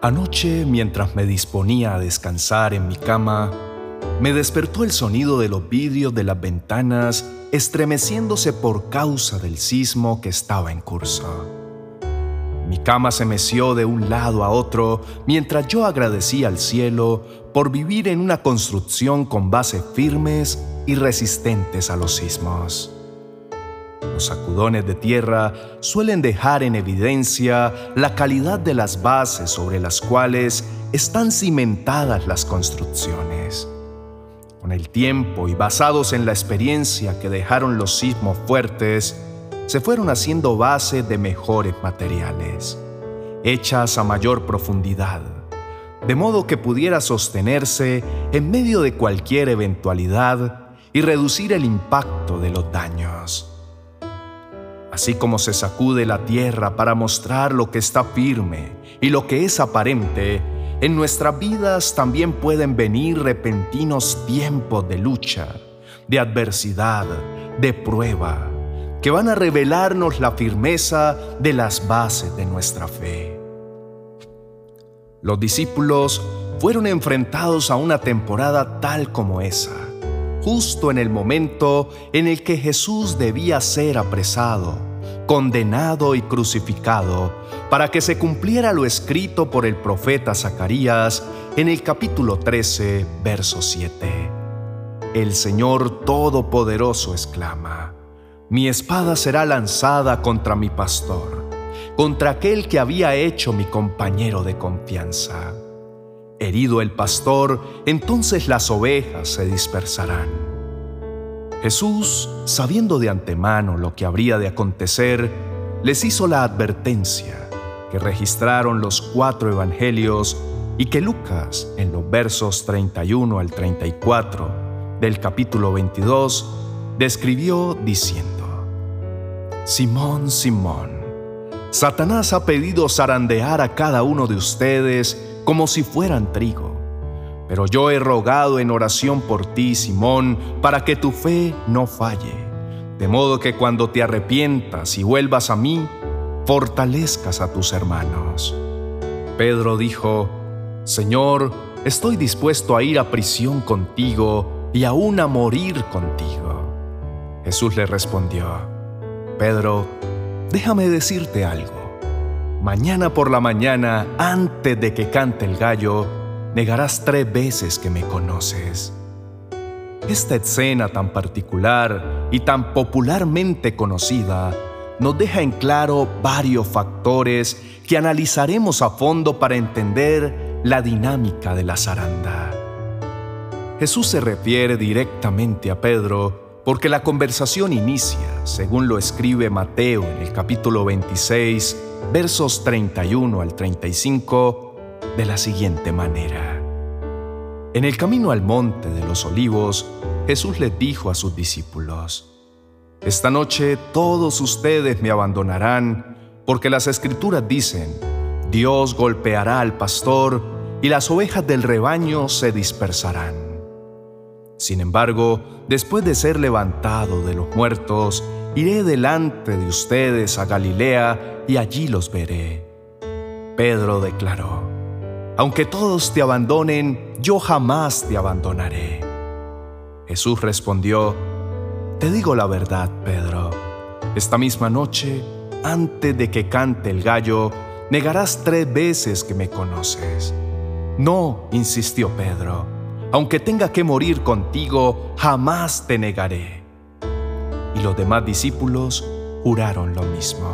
Anoche, mientras me disponía a descansar en mi cama, me despertó el sonido de los vidrios de las ventanas estremeciéndose por causa del sismo que estaba en curso. Mi cama se meció de un lado a otro mientras yo agradecía al cielo por vivir en una construcción con bases firmes y resistentes a los sismos. Los sacudones de tierra suelen dejar en evidencia la calidad de las bases sobre las cuales están cimentadas las construcciones. Con el tiempo y basados en la experiencia que dejaron los sismos fuertes, se fueron haciendo base de mejores materiales, hechas a mayor profundidad, de modo que pudiera sostenerse en medio de cualquier eventualidad y reducir el impacto de los daños. Así como se sacude la tierra para mostrar lo que está firme y lo que es aparente, en nuestras vidas también pueden venir repentinos tiempos de lucha, de adversidad, de prueba, que van a revelarnos la firmeza de las bases de nuestra fe. Los discípulos fueron enfrentados a una temporada tal como esa, justo en el momento en el que Jesús debía ser apresado condenado y crucificado, para que se cumpliera lo escrito por el profeta Zacarías en el capítulo 13, verso 7. El Señor Todopoderoso exclama, Mi espada será lanzada contra mi pastor, contra aquel que había hecho mi compañero de confianza. Herido el pastor, entonces las ovejas se dispersarán Jesús, sabiendo de antemano lo que habría de acontecer, les hizo la advertencia que registraron los cuatro evangelios y que Lucas, en los versos 31 al 34 del capítulo 22, describió diciendo, Simón, Simón, Satanás ha pedido zarandear a cada uno de ustedes como si fueran trigo. Pero yo he rogado en oración por ti, Simón, para que tu fe no falle, de modo que cuando te arrepientas y vuelvas a mí, fortalezcas a tus hermanos. Pedro dijo, Señor, estoy dispuesto a ir a prisión contigo y aún a morir contigo. Jesús le respondió, Pedro, déjame decirte algo. Mañana por la mañana, antes de que cante el gallo, negarás tres veces que me conoces. Esta escena tan particular y tan popularmente conocida nos deja en claro varios factores que analizaremos a fondo para entender la dinámica de la zaranda. Jesús se refiere directamente a Pedro porque la conversación inicia, según lo escribe Mateo en el capítulo 26, versos 31 al 35, de la siguiente manera. En el camino al monte de los olivos, Jesús les dijo a sus discípulos, Esta noche todos ustedes me abandonarán, porque las escrituras dicen, Dios golpeará al pastor y las ovejas del rebaño se dispersarán. Sin embargo, después de ser levantado de los muertos, iré delante de ustedes a Galilea y allí los veré. Pedro declaró, aunque todos te abandonen, yo jamás te abandonaré. Jesús respondió, Te digo la verdad, Pedro. Esta misma noche, antes de que cante el gallo, negarás tres veces que me conoces. No, insistió Pedro, aunque tenga que morir contigo, jamás te negaré. Y los demás discípulos juraron lo mismo.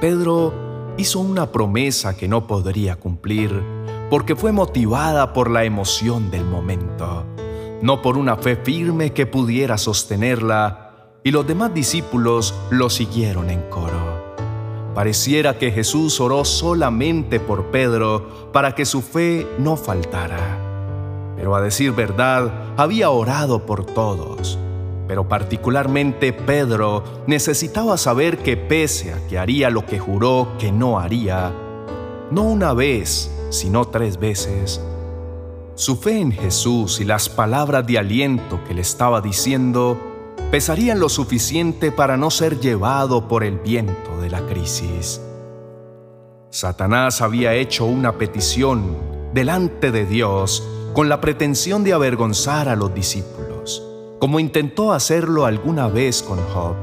Pedro hizo una promesa que no podría cumplir porque fue motivada por la emoción del momento, no por una fe firme que pudiera sostenerla, y los demás discípulos lo siguieron en coro. Pareciera que Jesús oró solamente por Pedro para que su fe no faltara. Pero a decir verdad, había orado por todos pero particularmente Pedro necesitaba saber que pese a que haría lo que juró que no haría, no una vez, sino tres veces, su fe en Jesús y las palabras de aliento que le estaba diciendo pesarían lo suficiente para no ser llevado por el viento de la crisis. Satanás había hecho una petición delante de Dios con la pretensión de avergonzar a los discípulos, como intentó hacerlo alguna vez con Job.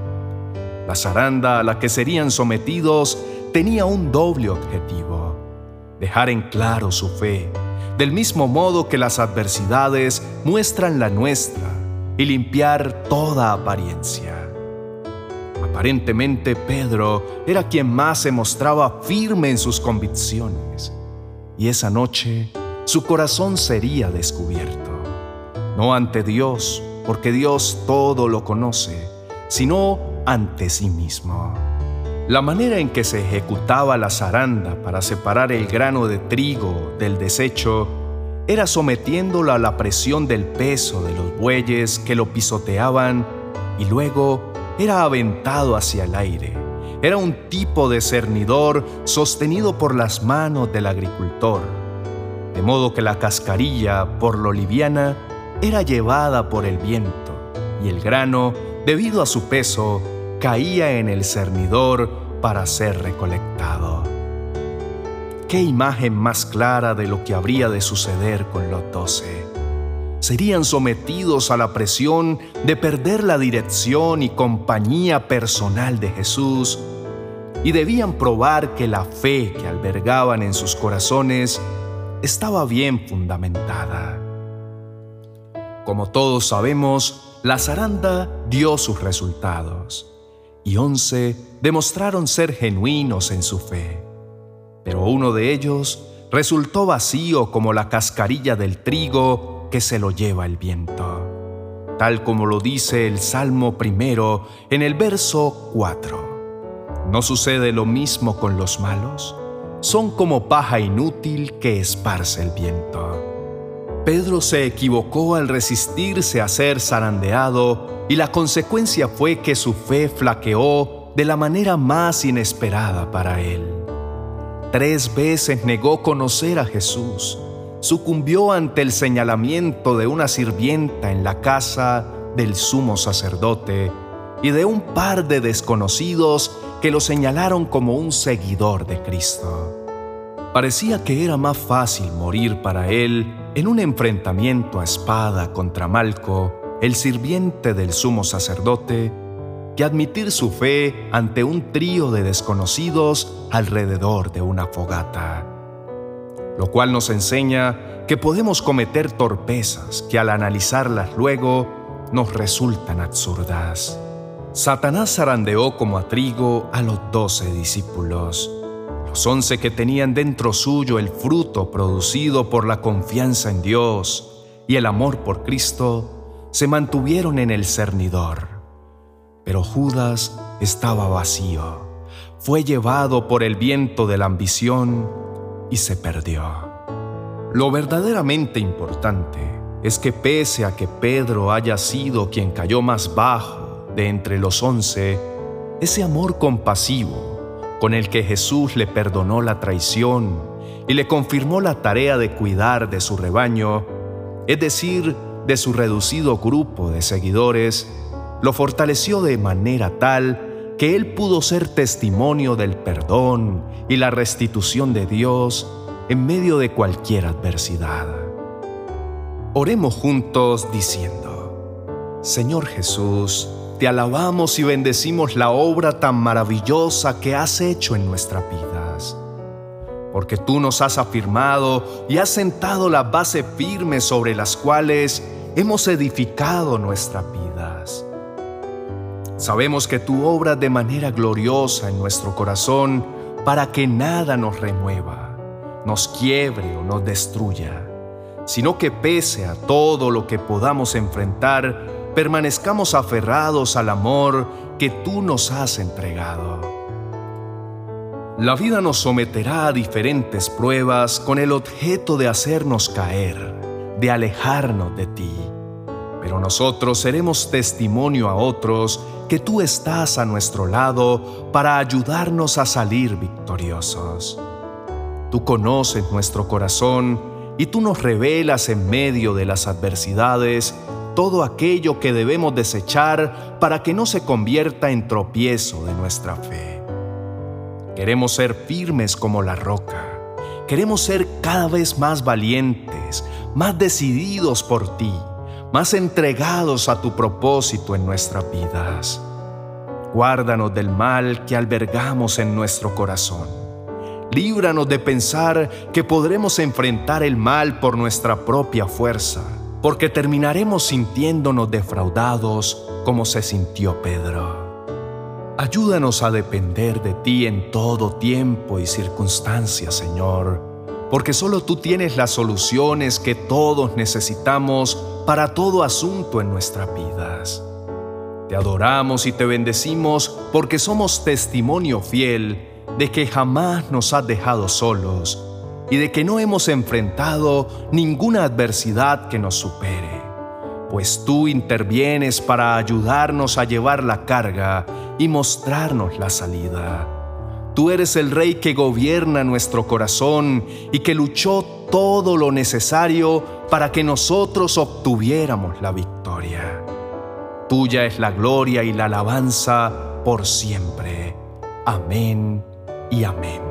La zaranda a la que serían sometidos tenía un doble objetivo, dejar en claro su fe, del mismo modo que las adversidades muestran la nuestra, y limpiar toda apariencia. Aparentemente Pedro era quien más se mostraba firme en sus convicciones, y esa noche su corazón sería descubierto, no ante Dios, porque Dios todo lo conoce, sino ante sí mismo. La manera en que se ejecutaba la zaranda para separar el grano de trigo del desecho era sometiéndolo a la presión del peso de los bueyes que lo pisoteaban y luego era aventado hacia el aire. Era un tipo de cernidor sostenido por las manos del agricultor, de modo que la cascarilla, por lo liviana, era llevada por el viento y el grano, debido a su peso, caía en el cernidor para ser recolectado. ¿Qué imagen más clara de lo que habría de suceder con los doce? Serían sometidos a la presión de perder la dirección y compañía personal de Jesús y debían probar que la fe que albergaban en sus corazones estaba bien fundamentada. Como todos sabemos, la zaranda dio sus resultados y once demostraron ser genuinos en su fe pero uno de ellos resultó vacío como la cascarilla del trigo que se lo lleva el viento, tal como lo dice el Salmo primero en el verso 4. ¿No sucede lo mismo con los malos? Son como paja inútil que esparce el viento. Pedro se equivocó al resistirse a ser zarandeado y la consecuencia fue que su fe flaqueó de la manera más inesperada para él. Tres veces negó conocer a Jesús. Sucumbió ante el señalamiento de una sirvienta en la casa del sumo sacerdote y de un par de desconocidos que lo señalaron como un seguidor de Cristo. Parecía que era más fácil morir para él en un enfrentamiento a espada contra Malco, el sirviente del sumo sacerdote, que admitir su fe ante un trío de desconocidos alrededor de una fogata. Lo cual nos enseña que podemos cometer torpezas que al analizarlas luego nos resultan absurdas. Satanás zarandeó como a trigo a los doce discípulos, los once que tenían dentro suyo el fruto producido por la confianza en Dios y el amor por Cristo, se mantuvieron en el cernidor pero Judas estaba vacío. Fue llevado por el viento de la ambición y se perdió. Lo verdaderamente importante es que pese a que Pedro haya sido quien cayó más bajo de entre los once, ese amor compasivo con el que Jesús le perdonó la traición y le confirmó la tarea de cuidar de su rebaño, es decir, de su reducido grupo de seguidores, lo fortaleció de manera tal que él pudo ser testimonio del perdón y la restitución de Dios en medio de cualquier adversidad. Oremos juntos diciendo, Señor Jesús, te alabamos y bendecimos la obra tan maravillosa que has hecho en nuestras vidas, porque tú nos has afirmado y has sentado la base firme sobre las cuales hemos edificado nuestras vidas. Sabemos que tú obras de manera gloriosa en nuestro corazón para que nada nos remueva, nos quiebre o nos destruya, sino que pese a todo lo que podamos enfrentar, permanezcamos aferrados al amor que tú nos has entregado. La vida nos someterá a diferentes pruebas con el objeto de hacernos caer, de alejarnos de ti pero nosotros seremos testimonio a otros que tú estás a nuestro lado para ayudarnos a salir victoriosos. Tú conoces nuestro corazón y tú nos revelas en medio de las adversidades todo aquello que debemos desechar para que no se convierta en tropiezo de nuestra fe. Queremos ser firmes como la roca. Queremos ser cada vez más valientes, más decididos por ti, más entregados a tu propósito en nuestras vidas. Guárdanos del mal que albergamos en nuestro corazón. Líbranos de pensar que podremos enfrentar el mal por nuestra propia fuerza, porque terminaremos sintiéndonos defraudados como se sintió Pedro. Ayúdanos a depender de ti en todo tiempo y circunstancia, Señor, porque solo tú tienes las soluciones que todos necesitamos para todo asunto en nuestras vidas. Te adoramos y te bendecimos porque somos testimonio fiel de que jamás nos has dejado solos y de que no hemos enfrentado ninguna adversidad que nos supere, pues tú intervienes para ayudarnos a llevar la carga y mostrarnos la salida. Tú eres el Rey que gobierna nuestro corazón y que luchó todo lo necesario para que nosotros obtuviéramos la victoria. Tuya es la gloria y la alabanza por siempre. Amén y amén.